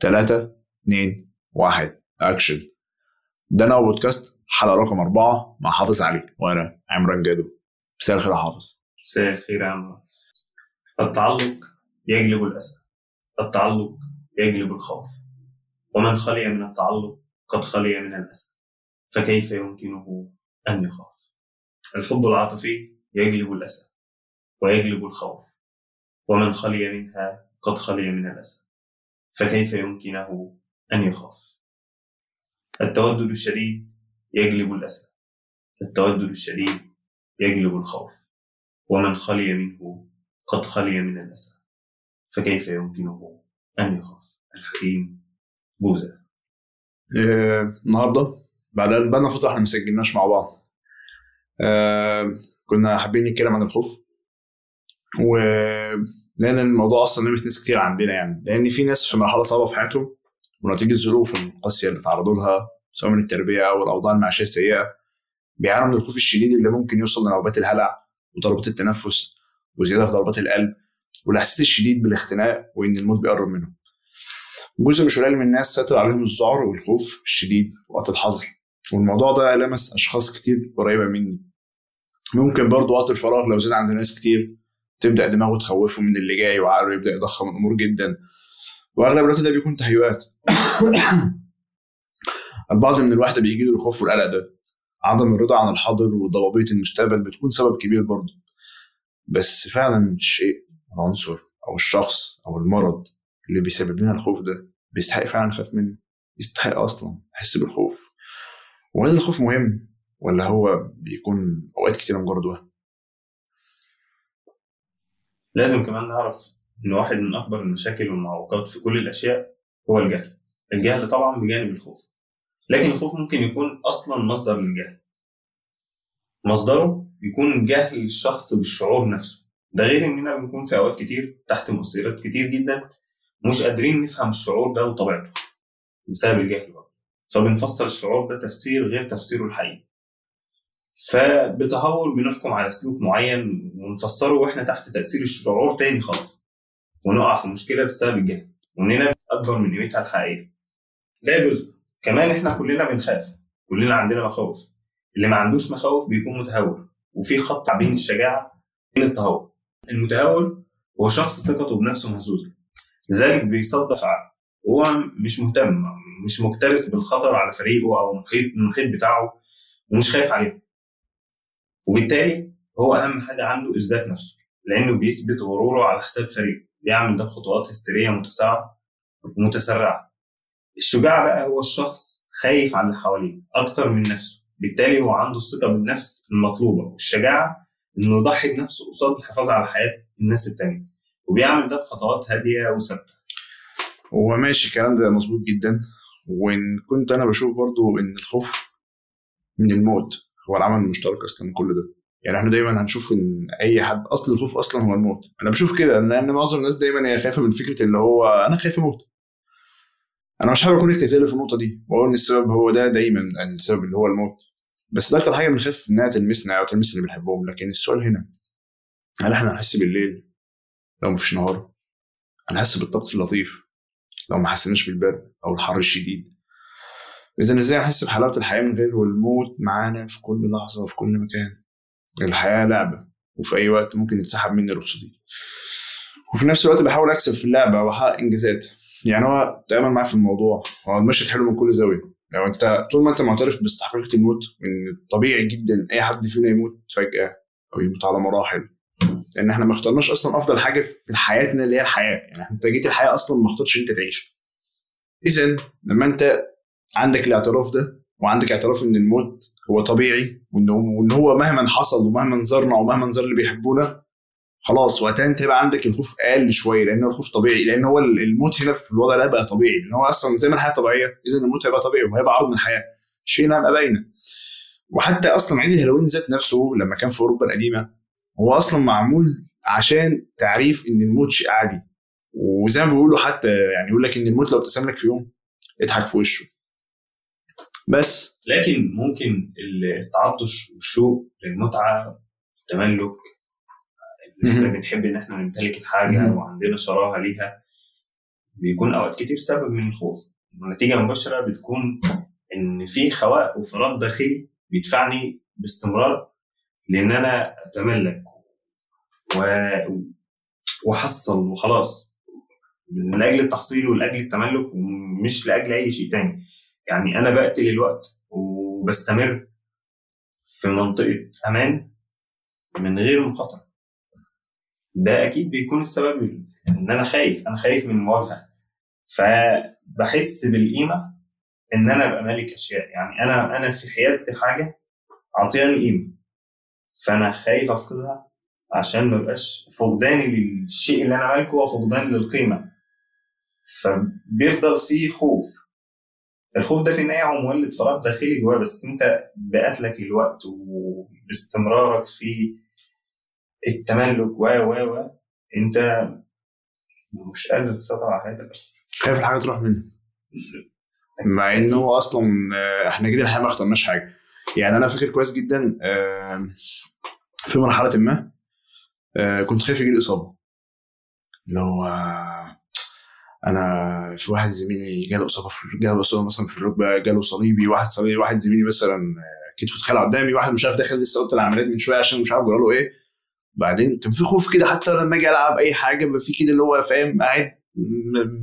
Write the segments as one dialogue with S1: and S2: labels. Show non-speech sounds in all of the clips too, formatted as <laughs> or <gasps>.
S1: تلاتة اتنين واحد. أكشن ده أنا بودكاست حلقة رقم أربعة مع حافظ علي وأنا عمران جادو. مساء الخير يا حافظ.
S2: مساء الخير يا عم التعلق يجلب الأسى. التعلق يجلب الخوف. ومن خلي من التعلق قد خلي من الأسى. فكيف يمكنه أن يخاف؟ الحب العاطفي يجلب الأسى ويجلب الخوف. ومن خلي منها قد خلي من الأسى. فكيف يمكنه أن يخاف؟ التودد الشديد يجلب الأسى. التودد الشديد يجلب الخوف. ومن خلي منه قد خلي من الأسى. فكيف يمكنه أن يخاف؟ الحكيم بوذا
S1: آه، النهاردة بعد بقالنا فترة إحنا مسجلناش مع بعض. آه، كنا حابين نتكلم عن الخوف. و لأن الموضوع أصلا لمس ناس كتير عندنا يعني. لأن في ناس في مرحلة صعبة في حياتهم ونتيجة الظروف القاسيه اللي تعرضوا لها سواء من التربية أو الأوضاع المعيشية السيئة بيعانوا من الخوف الشديد اللي ممكن يوصل لنوبات الهلع وضربات التنفس وزيادة في ضربات القلب والإحساس الشديد بالاختناق وإن الموت بيقرب منهم. جزء مش قليل من الناس سيطر عليهم الذعر والخوف الشديد وقت الحظر والموضوع ده لمس أشخاص كتير قريبة مني. ممكن برضه وقت الفراغ لو زاد عند ناس كتير تبدأ دماغه تخوفه من اللي جاي وعقله يبدأ يضخم الأمور جدا. وأغلب الوقت ده بيكون تهيؤات. <coughs> البعض من الوحده بيجي له الخوف والقلق ده عدم الرضا عن الحاضر وضبابيه المستقبل بتكون سبب كبير برضه. بس فعلا الشيء العنصر أو الشخص أو المرض اللي بيسبب لنا الخوف ده بيستحق فعلا نخاف منه. يستحق أصلا نحس بالخوف. وهل الخوف مهم ولا هو بيكون أوقات كتير مجرد وهم؟
S2: لازم كمان نعرف إن واحد من أكبر المشاكل والمعوقات في كل الأشياء هو الجهل. الجهل طبعا بجانب الخوف. لكن الخوف ممكن يكون أصلا مصدر للجهل مصدره يكون جهل الشخص بالشعور نفسه. ده غير إننا بنكون في أوقات كتير تحت مؤثرات كتير جدا مش قادرين نفهم الشعور ده وطبيعته بسبب الجهل برضه. فبنفسر الشعور ده تفسير غير تفسيره الحقيقي. فبتهور بنحكم على سلوك معين ونفسره وإحنا تحت تأثير الشعور تاني خالص. ونقع في مشكلة بسبب الجهل. وإننا أكبر من قيمتها الحقيقية ده جزء. كمان إحنا كلنا بنخاف. كلنا عندنا مخاوف. اللي ما عندوش مخاوف بيكون متهور وفي خط بين الشجاعة وبين التهور المتهور هو شخص ثقته بنفسه مهزوزة لذلك بيصدق عقله وهو مش مهتم مش مكترث بالخطر على فريقه أو المحيط المحيط بتاعه ومش خايف عليه وبالتالي هو أهم حاجة عنده اثبات نفسه لأنه بيثبت غروره على حساب فريقه بيعمل ده بخطوات هستيرية متسارعة متسرعة. الشجاع بقى هو الشخص خايف على اللي حواليه أكتر من نفسه بالتالي هو عنده الثقة بالنفس المطلوبة والشجاعة إنه يضحي بنفسه قصاد الحفاظ على حياة الناس التانية وبيعمل ده بخطوات هادية وثابتة.
S1: هو ماشي الكلام ده مظبوط جدا. وإن كنت أنا بشوف برضو إن الخوف من الموت هو العمل المشترك أصلا من كل ده. يعني إحنا دايما هنشوف إن أي حد أصل الخوف أصلا هو الموت. أنا بشوف كده لأن معظم الناس دايما هي خايفة من فكرة اللي هو أنا خايف أموت. أنا مش حابب أكون اختزالي في النقطة دي وأقول إن السبب هو ده دايما ان السبب اللي هو الموت. بس ده أكتر حاجة بنخاف إنها تلمسنا أو تلمس اللي بنحبهم. لكن السؤال هنا هل إحنا هنحس بالليل لو مفيش نهار؟ هنحس بالطقس اللطيف لو ما حسيناش بالبرد أو الحر الشديد؟ اذا إزاي هنحس بحلاوة الحياة من غير والموت معانا في كل لحظة وفي كل مكان؟ الحياة لعبة وفي أي وقت ممكن يتسحب مني رخصتي وفي نفس الوقت بحاول أكسب في اللعبة وأحقق إنجازات. يعني هو تأمل معايا في الموضوع. هو المشهد حلو من كل زاوية. لو أنت طول ما أنت معترف باستحقاقيه الموت وان طبيعي جدا أي حد فينا يموت فجأة أو يموت على مراحل. لأن إحنا ما اخترناش أصلا أفضل حاجة في حياتنا اللي هي الحياة. يعني أنت جيت الحياة أصلا ما اخترتش أنت تعيش. اذا لما أنت عندك الاعتراف ده وعندك اعتراف إن الموت هو طبيعي وإن هو مهما حصل ومهما زارنا ومهما زار اللي بيحبونا خلاص وقتها أنت هيبقى عندك الخوف أقل شوية لأن الخوف طبيعي لأن هو الموت هنا في الوضع ده بقى طبيعي لأن هو أصلا زي ما الحياة طبيعية إذا الموت هيبقى طبيعي وهيبقى عرض من الحياة شيء هيبقى باينه وحتى أصلا عيد الهالوين ذات نفسه لما كان في أوروبا القديمة هو أصلا معمول عشان تعريف إن الموت شيء عادي. وزي ما بيقولوا حتى يعني يقول لك إن الموت لو ابتسم لك في يوم اضحك في وشه. بس.
S2: لكن ممكن التعطش والشوق للمتعة التملك إحنا بنحب إن إحنا نمتلك
S1: الحاجة.
S2: وعندنا شراهه ليها بيكون أوقات كتير سبب من الخوف. والنتيجه المباشرة بتكون إن في خواء وفراغ داخلي بيدفعني باستمرار لأن أنا أتملك و... وأحصل وخلاص من أجل التحصيل ولاجل التملك ومش لأجل أي شيء تاني. يعني أنا بقتل الوقت وبستمر في منطقة أمان من غير مخاطرة. ده أكيد بيكون السبب إن أنا خايف أنا خايف من المواجهة. فبحس بالقيمة إن أنا أبقى مالك أشياء. يعني أنا أنا في حيازتي حاجة اعطيني قيمة. فأنا خايف أفقدها عشان ما بقاش فقداني للشيء اللي أنا مالكه هو فقدان للقيمة. فبيفضل في خوف. الخوف ده في النهايه هو مولد فراغ داخلي جواه بس أنت بقتلك للوقت وباستمرارك في التملك و و و أنت مش قادر تسيطر على حياتك أصلا.
S1: خايف الحاجة تروح منك. مع إنه أصلا آه، إحنا كده الحقيقة ما اخترناش حاجة. يعني أنا فاكر كويس جدا في مرحلة ما آه، كنت خايف يجي لي إصابة. اللي هو أنا في واحد زميلي جاله إصابة في جاله إصابة مثلا في الركبة جاله صليبي واحد صليبي واحد زميلي مثلا كتفه اتخلع قدامي واحد مش عارف داخل لسه قلت العمليات من شوية عشان مش عارف جرى له إيه. بعدين كان في خوف كده حتى لما أجي ألعب أي حاجة بيبقى في كده اللي هو فاهم قاعد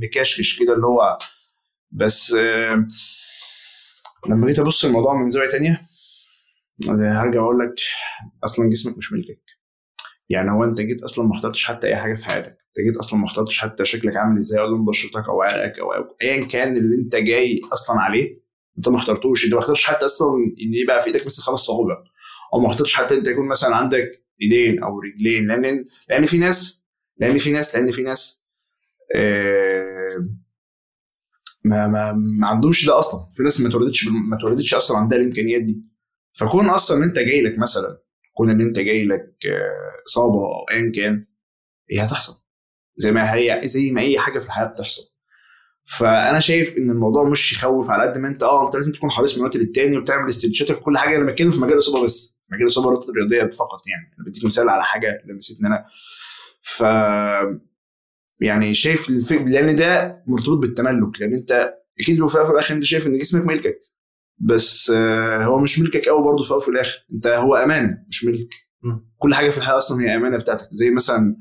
S1: مكشكش كده اللي هو بس آه، لما جيت أبص الموضوع من زاوية تانية هرجع أقول لك أصلا جسمك مش ملكك. يعني هو انت جيت أصلا ما اخترتش حتى أي حاجة في حياتك. انت جيت أصلا ما اخترتش حتى شكلك عامل إزاي أو لون بشرتك أو عرقك أو ايا كان اللي انت جاي أصلا عليه انت ما اخترتوش. انت ما اخترتش حتى أصلا إن يبقى في إيدك مثل خمس صوابع أو ما اخترتش حتى انت يكون مثلا عندك إيدين أو رجلين. لأن لأن في ناس لأن في ناس لأن في ناس آه ما ما ما عندهمش ده أصلا. في ناس ما اتولدتش ما اتولدتش أصلا عندها الإمكانيات دي. فكون أصلا أنت جاي لك مثلا كون إن أنت جاي لك آه، إصابة أو ايا كان هي هتحصل. زي ما هي زي ما أي حاجة في الحياة بتحصل. فأنا شايف إن الموضوع مش يخوف على قد ما أنت آه أنت لازم تكون حريص من وقت للتاني وبتعمل استرتشاتك وكل حاجة. أنا بتكلم في مجال الإصابة بس مجال الإصابة الرياضية فقط يعني. أنا بديك مثال على حاجة لمستني أنا ف يعني شايف الفكر لأن ده مرتبط بالتملك. لأن أنت أكيد في الآخر أنت شايف إن جسمك ملكك. بس آه، هو مش ملكك قوي برضه في الآخر. أنت هو أمانة. مش ملك. كل حاجة في الحياة أصلا هي أمانة بتاعتك. زي مثلا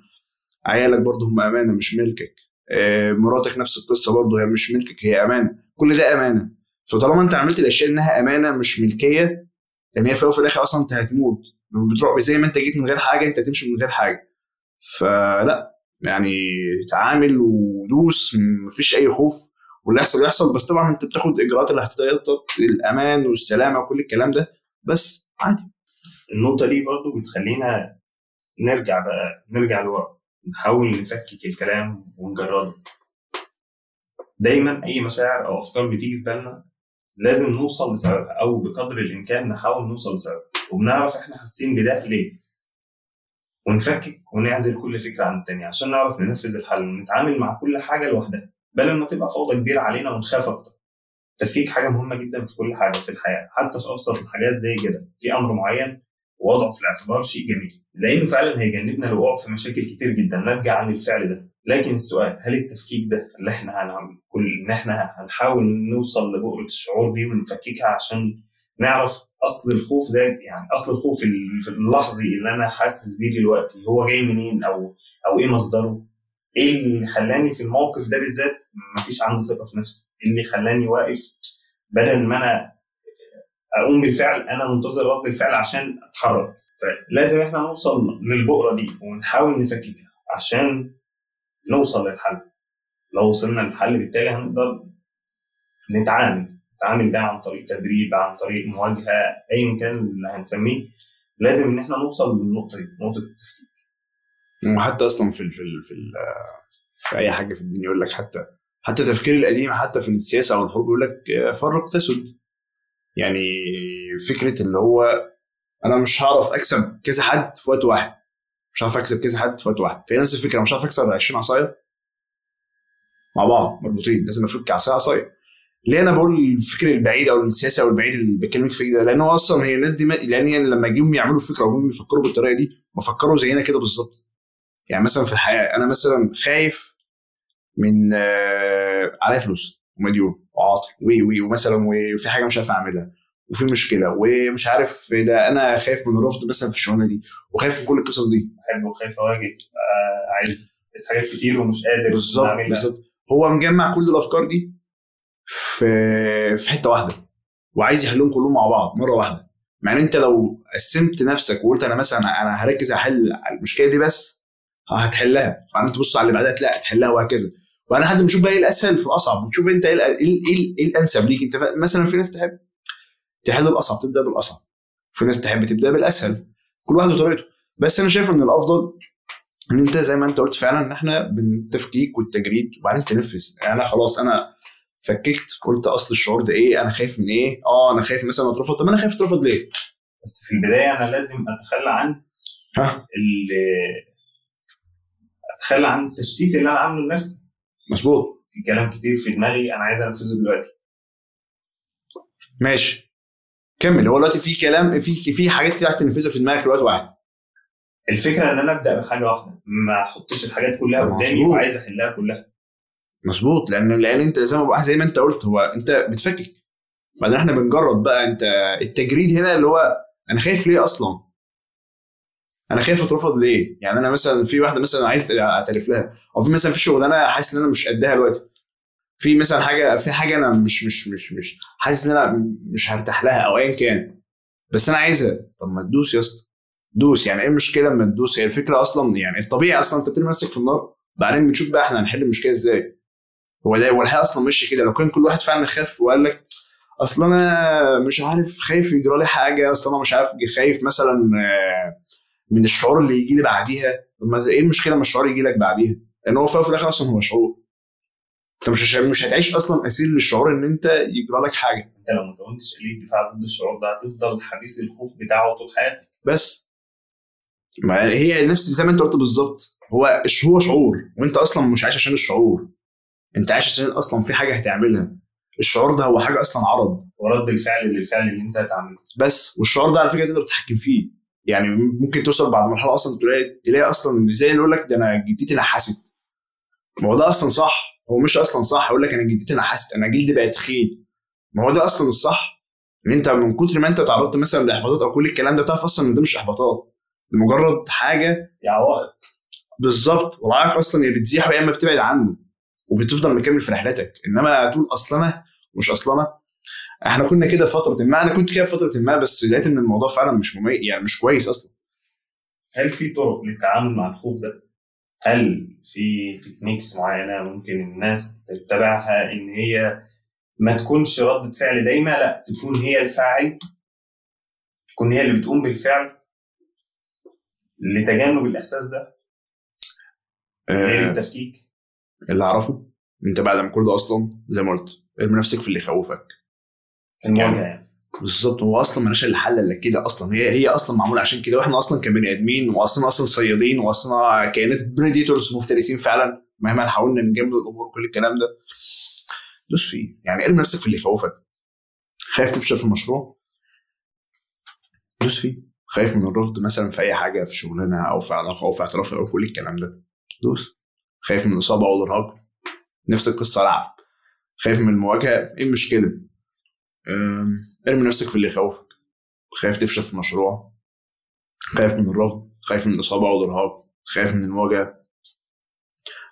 S1: عيالك برضه هم أمانة مش ملكك. آه، مراتك نفس القصة برضه هي مش ملكك هي أمانة. كل ده أمانة. فطالما أنت عملت الأشياء إنها أمانة مش ملكية لأن هي في الأول الآخر أصلا أنت هتموت. بتروح زي ما أنت جيت من غير حاجة أنت هتمشي من غير حاجة. فلا يعني تعامل ودوس مفيش أي خوف. واللي يحصل يحصل. بس طبعا أنت بتاخد إجراءات الاحتياطات الأمان والسلامة وكل الكلام ده. بس عادي.
S2: النقطة دي برضو بتخلينا نرجع بقى نرجع لورا. نحاول نفكك الكلام ونجرده. دايما أي مشاعر أو أفكار بتيجي في بالنا لازم نوصل لسببها أو بقدر الإمكان نحاول نوصل لسببها. وبنعرف إحنا حاسين بده ليه. ونفكك ونعزل كل فكرة عن التانية عشان نعرف ننفذ الحل ونتعامل مع كل حاجة لوحدها بدل ما تبقى فوضى كبيرة علينا ونخاف أكتر. تفكيك حاجة مهمة جدا في كل حاجة في الحياة حتى في أبسط الحاجات زي كده. في أمر معين ووضعه في الاعتبار شيء جميل. لأنه فعلا هيجنبنا الوقوع في مشاكل كتير جدا. ناتجه عن الفعل ده. لكن السؤال هل التفكيك ده اللي إحنا هنعمل كل إن إحنا هنحاول نوصل لبؤرة الشعور دي ونفككها عشان نعرف أصل الخوف ده؟ يعني أصل الخوف اللحظي اللي أنا حاسس بيه دلوقتي هو جاي منين؟ أو أو إيه مصدره؟ إيه اللي خلاني في الموقف ده بالذات مفيش عندي ثقة في نفسي؟ إيه اللي خلاني واقف بدل ما أنا أقوم بالفعل أنا منتظر رد الفعل عشان أتحرك. فلازم إحنا نوصل للبؤرة دي ونحاول نفككها عشان نوصل للحل. لو وصلنا للحل بالتالي هنقدر نتعامل نتعامل ده عن طريق تدريب عن طريق مواجهة ايا كان اللي هنسميه. لازم إن إحنا نوصل للنقطة دي نقطة التفكير
S1: وحتى أصلا في ال في ال في, ال في أي حاجة في الدنيا يقول لك حتى حتى التفكير القديم حتى في السياسة أو الحروب يقول لك فرق تسد. يعني فكرة اللي هو أنا مش هعرف أكسب كذا حد في وقت واحد. مش هعرف أكسب كذا حد في وقت واحد. في نفس الفكرة. مش هعرف أكسب 20 عصاية مع بعض مربوطين. لازم أفك عصاية عصاية. ليه أنا بقول الفكر البعيد أو السياسة أو البعيد اللي بكلمك فيه ده؟ لأن هو أصلا هي الناس دي لأن لما جيهم يعملوا فكرة أو يفكروا بالطريقة دي ما فكروا زينا كده بالظبط. يعني مثلا في الحياة أنا مثلا خايف من آه عليا فلوس ومديون. وعاطل. وي وي ومثلا وفي حاجة مش عارف أعملها وفي مشكلة ومش عارف ده أنا خايف من الرفض مثلا في الشغلانة دي وخايف من كل القصص دي.
S2: بحب وخايف أواجه آه عايز حاجات كتير ومش قادر
S1: بالظبط. بالظبط. هو مجمع كل الأفكار دي في في حتة واحدة وعايز يحلهم كلهم مع بعض مرة واحدة. مع إن أنت لو قسمت نفسك وقلت أنا مثلا أنا هركز احل على المشكلة دي بس هتحلها. بعدين تبص على اللي بعدها تلاقي هتحلها وهكذا. لحد ما نشوف بقى إيه الأسهل في الأصعب وتشوف أنت إيه ال- إيه إيه الأنسب ليك؟ أنت مثلا في ناس تحب تحل الأصعب تبدأ بالأصعب. في ناس تحب تبدأ بالأسهل. كل واحد وطريقته. بس أنا شايف إن الأفضل إن أنت زي ما أنت قلت فعلا إن إحنا بالتفكيك والتجريد وبعدين تنفذ. يعني أنا خلاص أنا فككت قلت أصل الشعور ده إيه؟ أنا خايف من إيه؟ آه أنا خايف مثلا أترفض. طب أنا خايف أترفض ليه؟
S2: بس في البداية أنا لازم أتخلى عن
S1: ها؟
S2: أتخلى عن التشتيت اللي أنا عامله لنفسي.
S1: مظبوط.
S2: في كلام كتير في دماغي أنا عايز أنفذه دلوقتي.
S1: ماشي. كمل. هو دلوقتي في كلام في في حاجات كتير عايز تنفذها في دماغك في وقت واحد.
S2: الفكرة إن أنا أبدأ بحاجة واحدة ما أحطش الحاجات كلها قدامي. وعايز أحلها كلها.
S1: مظبوط. لأن لأن أنت زي ما زي ما أنت قلت هو أنت بتفكك. بعدين إحنا بنجرد بقى أنت التجريد هنا اللي هو أنا خايف ليه أصلا؟ أنا خايف اترفض ليه؟ يعني أنا مثلا في واحدة مثلا عايز اعترف لها أو في مثلا في شغلانه حاسس ان أنا مش قدها دلوقتي. في مثلا حاجة في حاجة أنا مش مش مش مش حاسس ان أنا مش هرتاح لها أو ايا كان. بس أنا عايزها. طب ما تدوس يا اسطى. دوس. يعني إيه المشكلة لما تدوس؟ هي الفكرة أصلا يعني الطبيعي أصلا انت بترمي نفسك في النار بعدين بنشوف بقى إحنا هنحل المشكلة إزاي. هو ده هو الحقيقة أصلا ماشي كده. لو كان كل واحد فعلا خاف وقال لك اصل أنا مش عارف خايف يجرى لي حاجة اصل أنا مش عارف خايف مثلا آه، من الشعور اللي يجي لي بعديها. طب ما إيه المشكلة لما الشعور يجي لك بعديها؟ لأن هو في الآخر أصلا هو شعور. أنت مش مش هتعيش أصلا أسير للشعور إن أنت يجرى لك حاجة.
S2: أنت لو ما كونتش آلية دفاع ضد الشعور ده هتفضل حبيس الخوف بتاعه طول حياتك.
S1: بس. ما هي نفس زي ما أنت قلت بالظبط. هو هو شعور وأنت أصلا مش عايش عشان الشعور. أنت عايش عشان أصلا في حاجة هتعملها. الشعور ده هو حاجة أصلا عرض.
S2: ورد الفعل للفعل اللي أنت هتعمله.
S1: بس. والشعور ده على فكرة تقدر تتحكم فيه. يعني ممكن توصل بعد مرحلة أصلا تلاقي تلاقي أصلا زي اللي يقول لك ده أنا جدتي نحست. ما هو ده أصلا صح. هو مش أصلا صح يقول لك أنا جدتي نحست. أنا جلدي بقت تخين ما هو ده أصلا الصح. إن أنت من كتر ما أنت تعرضت مثلا لإحباطات أو كل الكلام ده تعرف أصلا إن ده مش إحباطات. ده مجرد حاجة
S2: يا عوائق
S1: بالظبط. والعائق أصلا يا بتزيح يا إما بتبعد عنه. وبتفضل مكمل في رحلتك. إنما تقول اصل أنا مش اصل أنا إحنا كنا كده فترة ما أنا كنت كده فترة ما بس لقيت إن الموضوع فعلا مش ممي... يعني مش كويس أصلا.
S2: هل في طرق للتعامل مع الخوف ده؟ هل في تكنيكس معينة ممكن الناس تتبعها إن هي ما تكونش ردة فعل دايمة لأ تكون هي الفاعل؟ تكون هي اللي بتقوم بالفعل؟ لتجنب الإحساس ده؟ غير
S1: آه
S2: التفكيك؟
S1: اللي أعرفه أنت بعد ما كل ده أصلا زي ما قلت ارمي نفسك في اللي يخوفك.
S2: المواجهة يعني.
S1: بالظبط هو أصلا مالهاش إلا حل إلا كده أصلا. هي هي أصلا معمولة عشان كده. وإحنا أصلا كبني آدمين واصلا أصلا صيادين واصلا كائنات بريديتورز مفترسين فعلا مهما حاولنا نجمل الأمور وكل الكلام ده. دوس فيه. يعني ارمي نفسك في اللي يخوفك. خايف تفشل في المشروع؟ دوس فيه. خايف من الرفض مثلا في أي حاجة في شغلنا أو في علاقة أو في اعتراف أو كل الكلام ده. دوس. خايف من الإصابة أو الارهاق نفس القصة العب خايف من المواجهة. إيه المشكلة؟ ارمي نفسك في اللي يخوفك. خايف تفشل في مشروع. خايف من الرفض. خايف من الاصابه أو الارهاق خايف من المواجهة.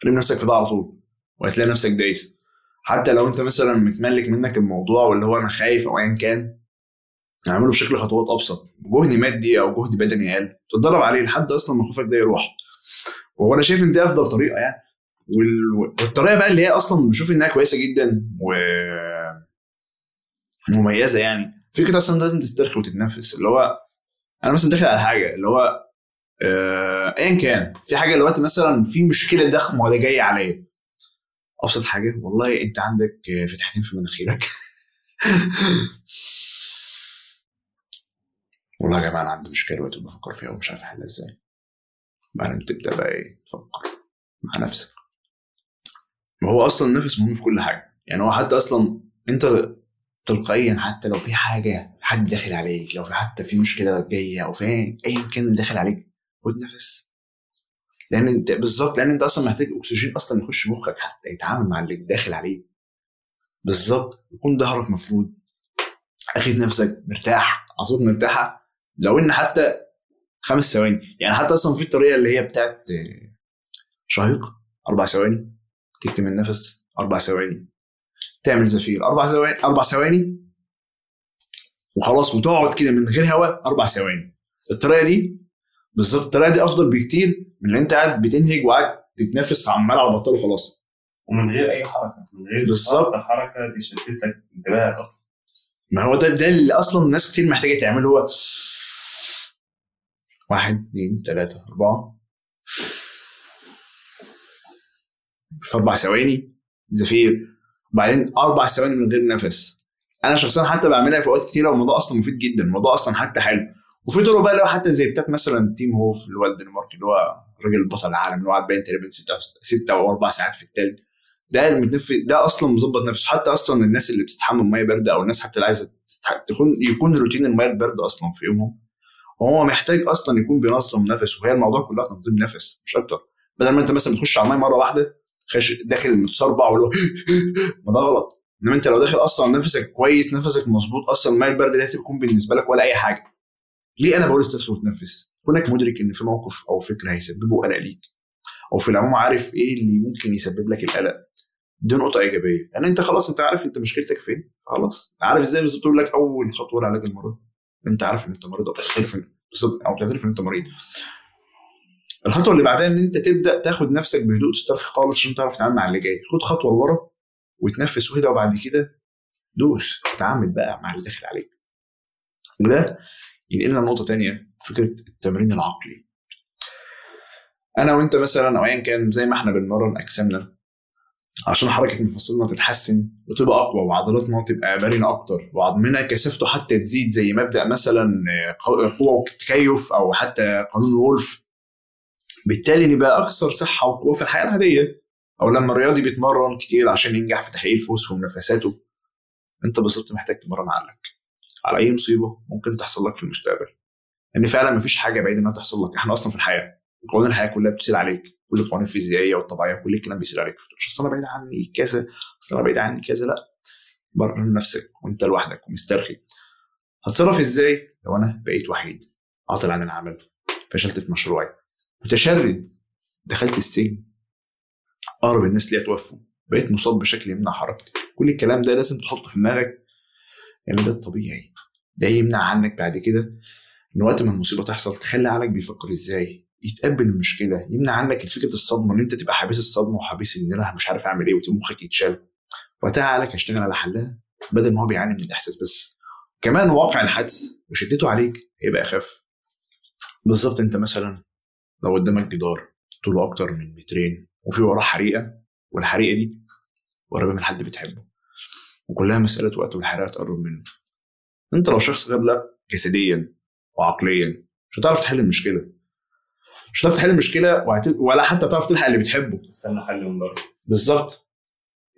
S1: ارمي نفسك في ده على طول. وهتلاقي نفسك دايس. حتى لو أنت مثلا متملك منك الموضوع واللي هو أنا خايف أو ايا كان اعمله بشكل خطوات أبسط. جهد مادي أو جهد بدني أقل. تتدرب عليه لحد أصلا ما خوفك ده يروح. وهو أنا شايف إن دي أفضل طريقة يعني. وال... والطريقة بقى اللي هي أصلا بشوف إنها كويسة جدا. و مميزة يعني. فكره أصلا لازم تسترخي وتتنفس. اللي هو أنا مثلا داخل على حاجة اللي هو آه، ايا كان. في حاجة دلوقتي مثلا في مشكلة ضخمة ولا جاية عليا. أبسط حاجة والله أنت عندك فتحتين في مناخيرك. <laughs> والله يا جماعة أنا عندي مشكلة دلوقتي بفكر فيها ومش عارف أحلها إزاي. بعدين تبدأ بقى إيه تفكر مع نفسك. ما هو أصلا النفس مهم في كل حاجة. يعني هو حتى أصلا أنت تلقائيا حتى لو في حاجة حد داخل عليك لو في حتى في مشكلة جاية أو في ايا كان اللي داخل عليك خد نفس. لأن انت بالظبط لأن أنت أصلا محتاج أكسجين أصلا يخش مخك حتى يتعامل مع اللي داخل عليه بالظبط. يكون ظهرك مفرود اخد نفسك مرتاح اعصابك مرتاحة. لو إن حتى خمس ثواني. يعني حتى أصلا في الطريقة اللي هي بتاعت شهيق أربع ثواني. تكتم النفس أربع ثواني. تعمل زفير أربع ثواني أربع ثواني. وخلاص وتقعد كده من غير هواء أربع ثواني. الطريقة دي بالظبط الطريقة دي أفضل بكتير من اللي أنت قاعد بتنهج وقاعد تتنفس عمال على بطال وخلاص.
S2: ومن غير أي حركة. من غير
S1: بالظبط.
S2: حركة دي شتت لك انتباهك أصلا.
S1: ما هو ده ده اللي أصلا ناس كتير محتاجة تعمله هو واحد اثنين ثلاثة أربعة. في أربع ثواني زفير. وبعدين أربع ثواني من غير نفس. أنا شخصيا حتى بعملها في أوقات كتيرة والموضوع أصلا مفيد جدا الموضوع أصلا حتى حلو. وفي طرق بقى هو حتى زي بتاعت مثلا تيم هوف اللي هو الدنمارك اللي هو راجل بطل العالم اللي هو قاعد باين تقريبا ستة أو أربع ساعات في التلج ده متنفس ده أصلا مظبط نفسه. حتى أصلا الناس اللي بتستحمى مية باردة أو الناس حتى اللي عايزة تكون يكون روتين المية الباردة أصلا في يومهم هو محتاج أصلا يكون بينظم نفسه. وهي الموضوع كلها تنظيم نفس مش أكتر. بدل ما أنت مثلا تخش على المية مرة واحدة خش داخل متصربع واللي هو <gasps> ما ده غلط. إنما أنت لو داخل أصلا نفسك كويس نفسك مظبوط أصلا الميه البارده دي هتكون بالنسبة لك ولا أي حاجة. ليه أنا بقول تدخل وتنفس؟ كونك مدرك إن في موقف أو فكرة هيسببه قلق ليك أو في العموم عارف إيه اللي ممكن يسبب لك القلق. دي نقطة إيجابية. لأن أنت خلاص أنت عارف أنت مشكلتك فين؟ فخلاص عارف إزاي بالظبط؟ تقول لك أول خطوة لعلاج المرض أنت عارف إن أنت مريض أو بتعترف أو بتعترف إن أنت مريض. الخطوة اللي بعدها إن أنت تبدأ تاخد نفسك بهدوء تسترخي خالص عشان تعرف تتعامل مع اللي جاي. خد خطوة لورا وتنفس وكده وبعد كده دوس تعامل بقى مع اللي داخل عليك. وده ينقلنا لنقطة تانية فكرة التمرين العقلي. أنا وأنت مثلا أو أيا كان زي ما إحنا بنمرن أجسامنا عشان حركة مفاصلنا تتحسن وتبقى أقوى وعضلاتنا تبقى مرنة أكتر وعظمنا كثافته حتى تزيد زي مبدأ مثلا قوة وتكيف أو حتى قانون وولف. بالتالي نبقى أكثر صحة وقوة في الحياة العادية. أو لما الرياضي بيتمرن كتير عشان ينجح في تحقيق الفوز ونفساته أنت بالظبط محتاج تمرن عقلك. على أي مصيبة ممكن تحصل لك في المستقبل. ان فعلا مفيش حاجة بعيدة إنها تحصل لك. إحنا أصلا في الحياة قوانين الحياة كلها بتسير عليك. كل القوانين الفيزيائية والطبيعية كل الكلام بيسير عليك. مش أصل أنا بعيد عني كذا أصل أنا بعيد عني كذا. لا برر نفسك وأنت لوحدك ومسترخي. هتصرف إزاي لو أنا بقيت وحيد؟ عاطل عن العمل فشلت في مشروعي. متشرد. دخلت السجن. أقرب الناس ليا توفوا. بقيت مصاب بشكل يمنع حركتي. كل الكلام ده لازم تحطه في دماغك. لأن ده الطبيعي. ده يمنع عنك بعد كده. إن وقت ما المصيبة تحصل تخلي عقلك بيفكر إزاي. يتقبل المشكلة. يمنع عنك فكرة الصدمة. إن أنت تبقى حابس الصدمة وحابس إن أنا مش عارف أعمل إيه ومخك يتشال. وقتها عقلك هيشتغل على حلها بدل ما هو بيعاني من الإحساس بس. كمان واقع الحدث وشدته عليك هيبقى أخف. بالظبط أنت مثلا لو قدامك جدار طوله أكتر من مترين وفي وراه حريقة والحريقة دي قريبة من حد بتحبه. وكلها مسألة وقت والحريقه تقرب منه. أنت لو شخص غير جسديا وعقليا مش هتعرف تحل المشكلة. مش هتعرف تحل المشكلة وهت... ولا حتى تعرف تلحق اللي بتحبه.
S2: تستنى حل من بره.
S1: بالظبط.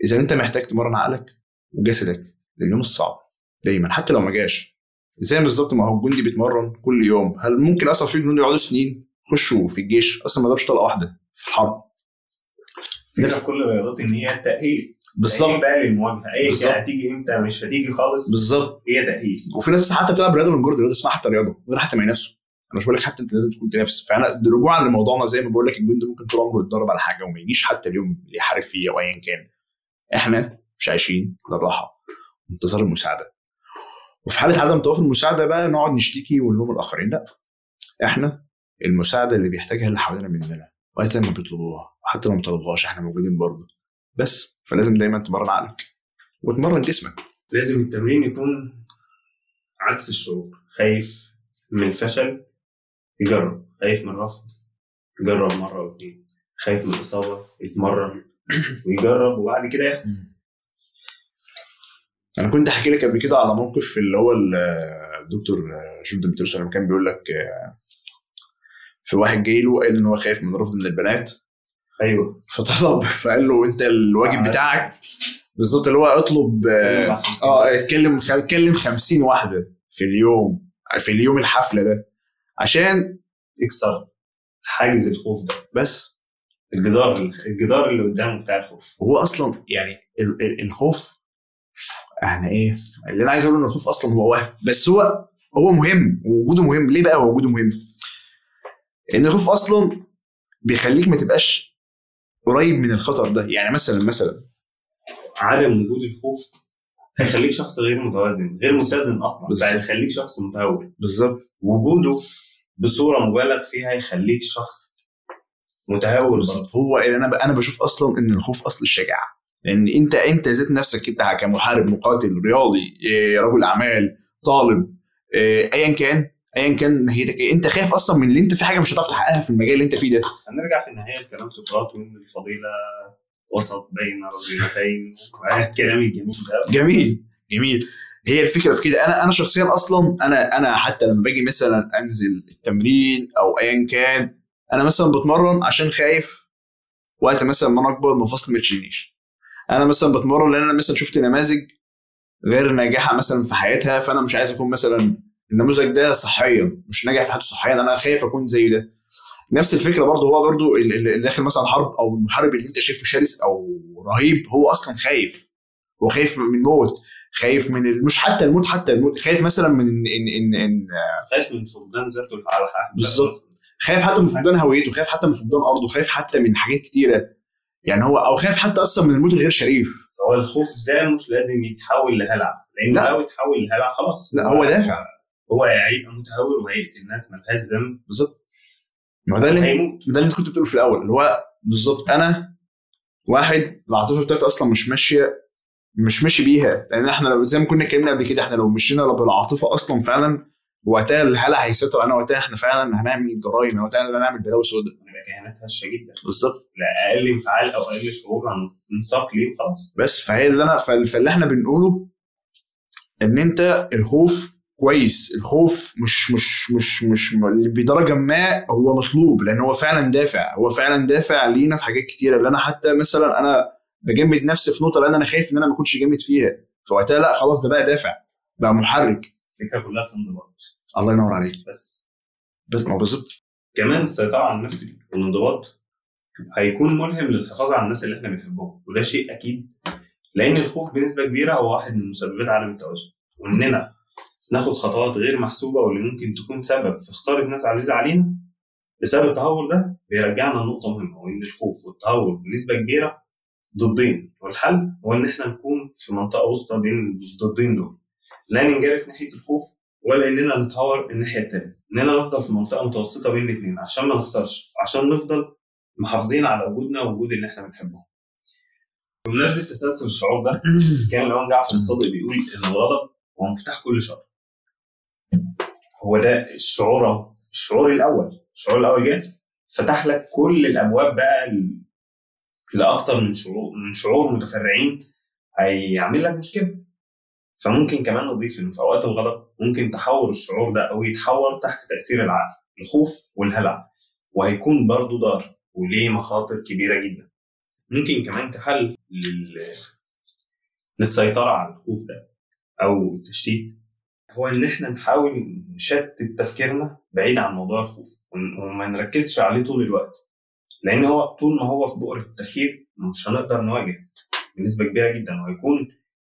S1: إذا أنت محتاج تمرن عقلك وجسدك لليوم الصعب دايما حتى لو ما جاش. زي بالظبط ما هو الجندي بيتمرن كل يوم. هل ممكن أصلا في جنود يقعدوا سنين؟ يخشوا في الجيش أصلا ما ضربش طلقة واحدة في الحرب.
S2: في كل الرياضات إن هي تأهيل.
S1: بالظبط.
S2: بقى للمواجهة.
S1: بالظبط.
S2: كان هتيجي إمتى مش هتيجي خالص
S1: بالظبط.
S2: هي تأهيل.
S1: وفي ناس حتى بتلعب رياضة من مجرد رياضة اسمها حتى رياضة غير حتى ما ينافسوا. أنا مش بقول لك حتى أنت لازم تكون تنافس. فأنا رجوعا لموضوعنا زي ما بقول لك الجندي ممكن طول عمره يتدرب على حاجة وما يجيش حتى اليوم اللي يحارب فيه أو ايا كان. إحنا مش عايشين للراحة. انتظار المساعدة. وفي حالة عدم توافر المساعدة بقى نقعد نشتكي ونلوم الآخرين. لأ. إحنا المساعدة اللي بيحتاجها اللي حوالينا مننا وقت ما بيطلبوها وحتى لو ما طلبوهاش إحنا موجودين برضه. بس فلازم دايما تمرن عقلك وتمرن جسمك.
S2: لازم التمرين يكون عكس الشعور. خايف من الفشل يجرب. خايف من الرفض يجرب مرة أو اتنين. خايف من الإصابة يتمرن <coughs> ويجرب وبعد كده ياخد.
S1: أنا كنت أحكي لك قبل كده على موقف اللي هو ال- الدكتور جوردن بيترسون لما كان بيقول لك آه، في واحد جاي له قال إن هو خايف من الرفض من البنات.
S2: أيوه.
S1: فطلب. فقال له أنت الواجب
S2: آه.
S1: بتاعك بالظبط اللي هو اطلب آه اتكلم اتكلم 50 واحدة في اليوم في اليوم الحفلة ده. عشان
S2: يكسر حاجز الخوف ده.
S1: بس.
S2: الجدار الجدار اللي قدامه بتاع الخوف.
S1: هو أصلا يعني ال- ال- الخوف يعني إيه؟ اللي أنا عايز أقوله إن الخوف أصلا هو وهم بس هو هو مهم ووجوده مهم. ليه بقى هو وجوده مهم؟ ان الخوف أصلا بيخليك ما تبقاش قريب من الخطر ده. يعني مثلا مثلا
S2: عدم وجود الخوف هيخليك شخص غير متوازن غير متزن
S1: أصلا.
S2: بقى يخليك شخص متهور.
S1: بالظبط.
S2: وجوده بصورة مبالغ فيها يخليك شخص متهور
S1: بالظبط. هو اللي أنا ب- أنا بشوف أصلا إن الخوف أصل الشجاعة. لأن أنت أنت ذات نفسك أنت كمحارب مقاتل رياضي إيه، رجل أعمال طالب إيه، ايا كان ايا كان ماهيتك إيه. أنت خايف أصلا من اللي أنت في حاجة مش هتعرف تحققها في المجال اللي أنت فيه ده.
S2: هنرجع في النهاية لكلام سقراط وإن الفضيلة وسط بين رجلتين الكلام الجميل ده
S1: جميل. جميل. هي الفكرة في كده. أنا أنا شخصيا أصلا أنا أنا حتى لما باجي مثلا أنزل التمرين أو ايا كان أنا مثلا بتمرن عشان خايف وقت مثلا ما أنا أكبر مفاصلي ما تشيلنيش. أنا مثلا بتمرن لأن أنا مثلا شفت نماذج غير ناجحة مثلا في حياتها فأنا مش عايز أكون مثلا النموذج ده صحيا مش ناجح في حياته صحيا أنا خايف أكون زي ده. نفس الفكرة برضه هو برضه ال- ال- اللي داخل مثلا حرب أو المحارب اللي أنت شايفه شرس أو رهيب هو أصلا خايف. هو خايف من الموت خايف من. مش حتى الموت حتى الموت خايف مثلا من ان ان ان, إن
S2: خايف من فقدان ذاته على
S1: بالظبط. خايف حتى من فقدان هويته خايف حتى من فقدان أرضه خايف حتى من حاجات كتيرة. يعني هو أو خايف حتى أصلا من الموت الغير شريف.
S2: هو الخوف ده مش لازم يتحول لهلع. لأن
S1: لا.
S2: لو اتحول لهلع خلاص.
S1: لا هو دافع.
S2: هو هيبقى متهور وهيقتل الناس ملهاش ذنب.
S1: بالظبط. ما هو ده اللي ده اللي أنت كنت بتقوله في الأول اللي هو بالظبط أنا واحد العاطفة بتاعتي أصلا مش ماشية مش ماشي بيها. لأن إحنا لو زي ما كنا اتكلمنا قبل كده إحنا لو مشينا بالعاطفة أصلا فعلا وقتها الهلع هيسيطر. علينا وقتها إحنا فعلا هنعمل جرايم وقتها هنعمل بلاوي سوداء.
S2: هنبقى كائنات هشة جدا.
S1: بالظبط.
S2: لا أقل انفعال أو أقل شعور هننساق ليه وخلاص.
S1: بس فهي اللي أنا فال- فاللي إحنا بنقوله إن أنت الخوف كويس الخوف مش مش مش مش بدرجه ما هو مطلوب لأن هو فعلا دافع هو فعلا دافع لينا في حاجات كتيرة اللي أنا حتى مثلا أنا بجمد نفسي في نقطة لأن أنا خايف إن أنا ما أكونش جامد فيها فوقتها لأ خلاص ده بقى دافع بقى محرك.
S2: الفكرة كلها في الانضباط.
S1: الله ينور عليك.
S2: بس.
S1: بس ما بالظبط.
S2: كمان السيطرة على النفس والانضباط هيكون ملهم للحفاظ على الناس اللي إحنا بنحبهم وده شيء أكيد لأن الخوف بنسبة كبيرة هو واحد من مسببات عدم التوازن وإننا ناخد خطوات غير محسوبة واللي ممكن تكون سبب في خسارة ناس عزيزة علينا؟ بسبب التهور ده بيرجعنا لنقطه مهمة وان الخوف والتهور بنسبة كبيرة ضدين والحل هو إن إحنا نكون في منطقة وسطى بين الضدين دول. لا ننجرف ناحية الخوف ولا إننا نتهور الناحية التانية. إننا نفضل في منطقة متوسطة بين الاثنين عشان ما نخسرش عشان نفضل محافظين على وجودنا ووجود اللي إحنا بنحبه. بمناسبة تسلسل الشعور ده كان الامام جعفر الصادق بيقول إن الغضب هو مفتاح كل شر. هو ده الشعور الشعور الأول الشعور الأول جه فتح لك كل الأبواب بقى لأكتر من شعور من شعور متفرعين هيعمل لك مشكلة. فممكن كمان نضيف ان في أوقات الغضب ممكن تحور الشعور ده أو يتحور تحت تأثير العقل الخوف والهلع وهيكون برضه ضار وليه مخاطر كبيرة جدا. ممكن كمان كحل لل... للسيطرة على الخوف ده أو التشتيت. هو إن إحنا نحاول نشتت تفكيرنا بعيد عن موضوع الخوف وما نركزش عليه طول الوقت. لأن هو طول ما هو في بؤره التفكير مش هنقدر نواجه بنسبة كبيرة جدا. وهيكون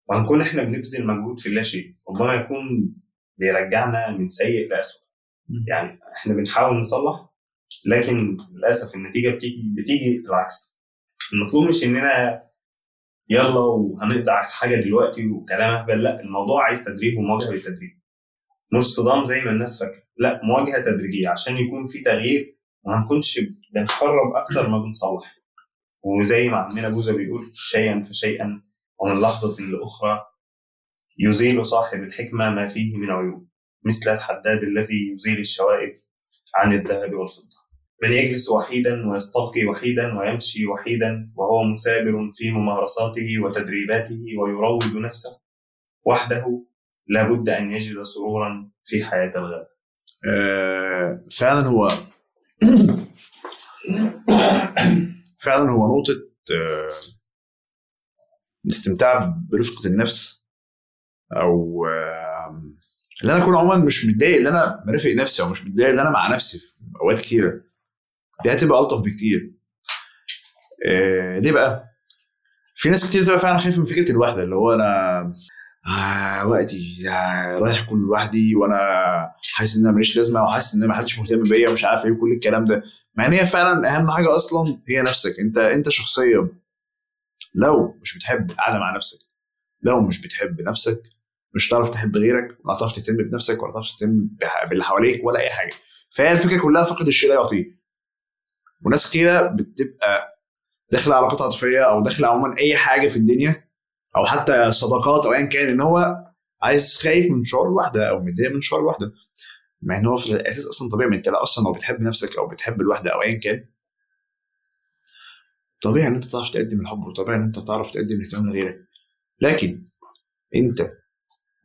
S2: وهنكون إحنا بنبذل مجهود في لا شيء. ربما يكون بيرجعنا من سيء
S1: مم.
S2: يعني إحنا بنحاول نصلح لكن للأسف النتيجة بتيجي بتيجي العكس المطلوب مش إننا يلا وهنقطع الحاجة دلوقتي وكلام أهبل. لا الموضوع عايز تدريب ومواجهة بالتدريب مش صدام زي ما الناس فاكرة. لا مواجهة تدريجية. عشان يكون في تغيير وما نكونش بنخرب أكتر ما بنصلح. وزي ما عمنا بوزة بيقول شيئا فشيئا ومن لحظة لأخرى يزيل صاحب الحكمة ما فيه من عيوب. مثل الحداد الذي يزيل الشوائب عن الذهب والفضة. من يجلس وحيدا ويستلقي وحيدا ويمشي وحيدا وهو مثابر في ممارساته وتدريباته ويروض نفسه. وحده لابد أن يجد سرورا في حياة الغابة
S1: آه فعلا هو <coughs> فعلا هو نقطة آه الاستمتاع برفقة النفس أو اللي أنا أكون عموما مش متضايق اللي أنا مرافق نفسي أو مش متضايق اللي أنا مع نفسي في أوقات كتيرة. دي هتبقى ألطف بكتير. آه ليه بقى؟ في ناس كتير بتبقى فعلا خايفة من فكرة الوحدة اللي هو أنا آه وقتي آه رايح كل لوحدي وأنا حاسس إن أنا ماليش لازمة وحاسس إن ما حدش مهتم بيا ومش عارف إيه وكل الكلام ده. مع إن هي فعلا أهم حاجة أصلا هي نفسك. أنت أنت شخصيا لو مش بتحب القعدة مع نفسك لو مش بتحب نفسك مش هتعرف تحب غيرك ولا هتعرف تهتم بنفسك ولا هتعرف تهتم باللي حواليك ولا أي حاجة. فهي الفكرة كلها فقد الشيء لا يعطيه وناس كتيرة بتبقى داخلة علاقات عاطفية أو داخلة عموما أي حاجة في الدنيا أو حتى صداقات أو ايا كان إن هو عايز خايف من شعور الوحدة أو متضايق من شعور الوحدة. مع إن هو في الأساس أصلا طبيعي ما أنت لا أصلا لو بتحب نفسك أو بتحب الوحدة أو ايا كان. طبيعي إن أنت تعرف تقدم الحب وطبيعي إن أنت تعرف تقدم الاهتمام لغيرك. لكن أنت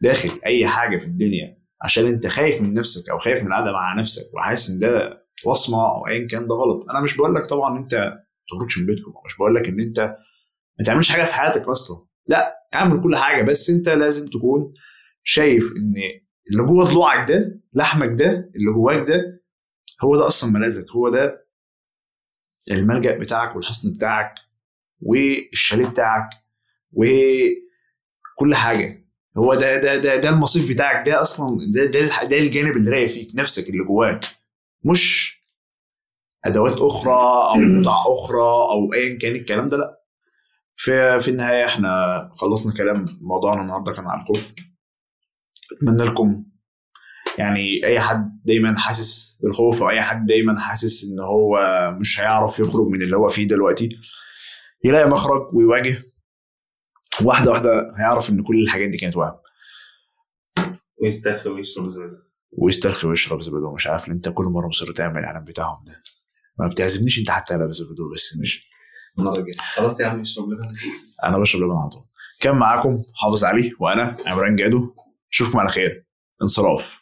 S1: داخل أي حاجة في الدنيا عشان أنت خايف من نفسك أو خايف من القعدة مع نفسك وحاسس إن ده وصمة أو ايا كان ده غلط. أنا مش بقول لك طبعا أنت ما تخرجش من بيتكم مش بقول لك إن أنت ما تعملش حاجة في حياتك أصلا. لأ اعمل كل حاجة بس أنت لازم تكون شايف إن اللي جوه ضلوعك ده لحمك ده اللي جواك ده هو ده أصلا ملاذك هو ده الملجأ بتاعك والحصن بتاعك والشاليه بتاعك وكل حاجة. هو ده ده ده ده المصيف بتاعك ده أصلا ده ده, ده الجانب اللي رايق فيك نفسك اللي جواك. مش أدوات أخرى أو قطع أخرى أو ايا كان الكلام ده لأ. في في النهاية إحنا خلصنا كلام موضوعنا النهارده كان عن الخوف أتمنى لكم يعني أي حد دايما حاسس بالخوف أو أي حد دايما حاسس إن هو مش هيعرف يخرج من اللي هو فيه دلوقتي يلاقي مخرج ويواجه. واحدة واحدة هيعرف إن كل الحاجات دي كانت وهم
S2: ويستاهل ويشرب زبادي
S1: ويسترخي ويشرب زبادو. مش عارف ان انت كل مرة مصر تعمل الإعلان بتاعهم ده. ما بتعزمنيش انت حتى على زبادو بس مش
S2: خلاص يا عم اشرب لنا
S1: أنا بشرب لبن على طول. كان معاكم حافظ علي وأنا عمران جادو. اشوفكم على خير. انصراف.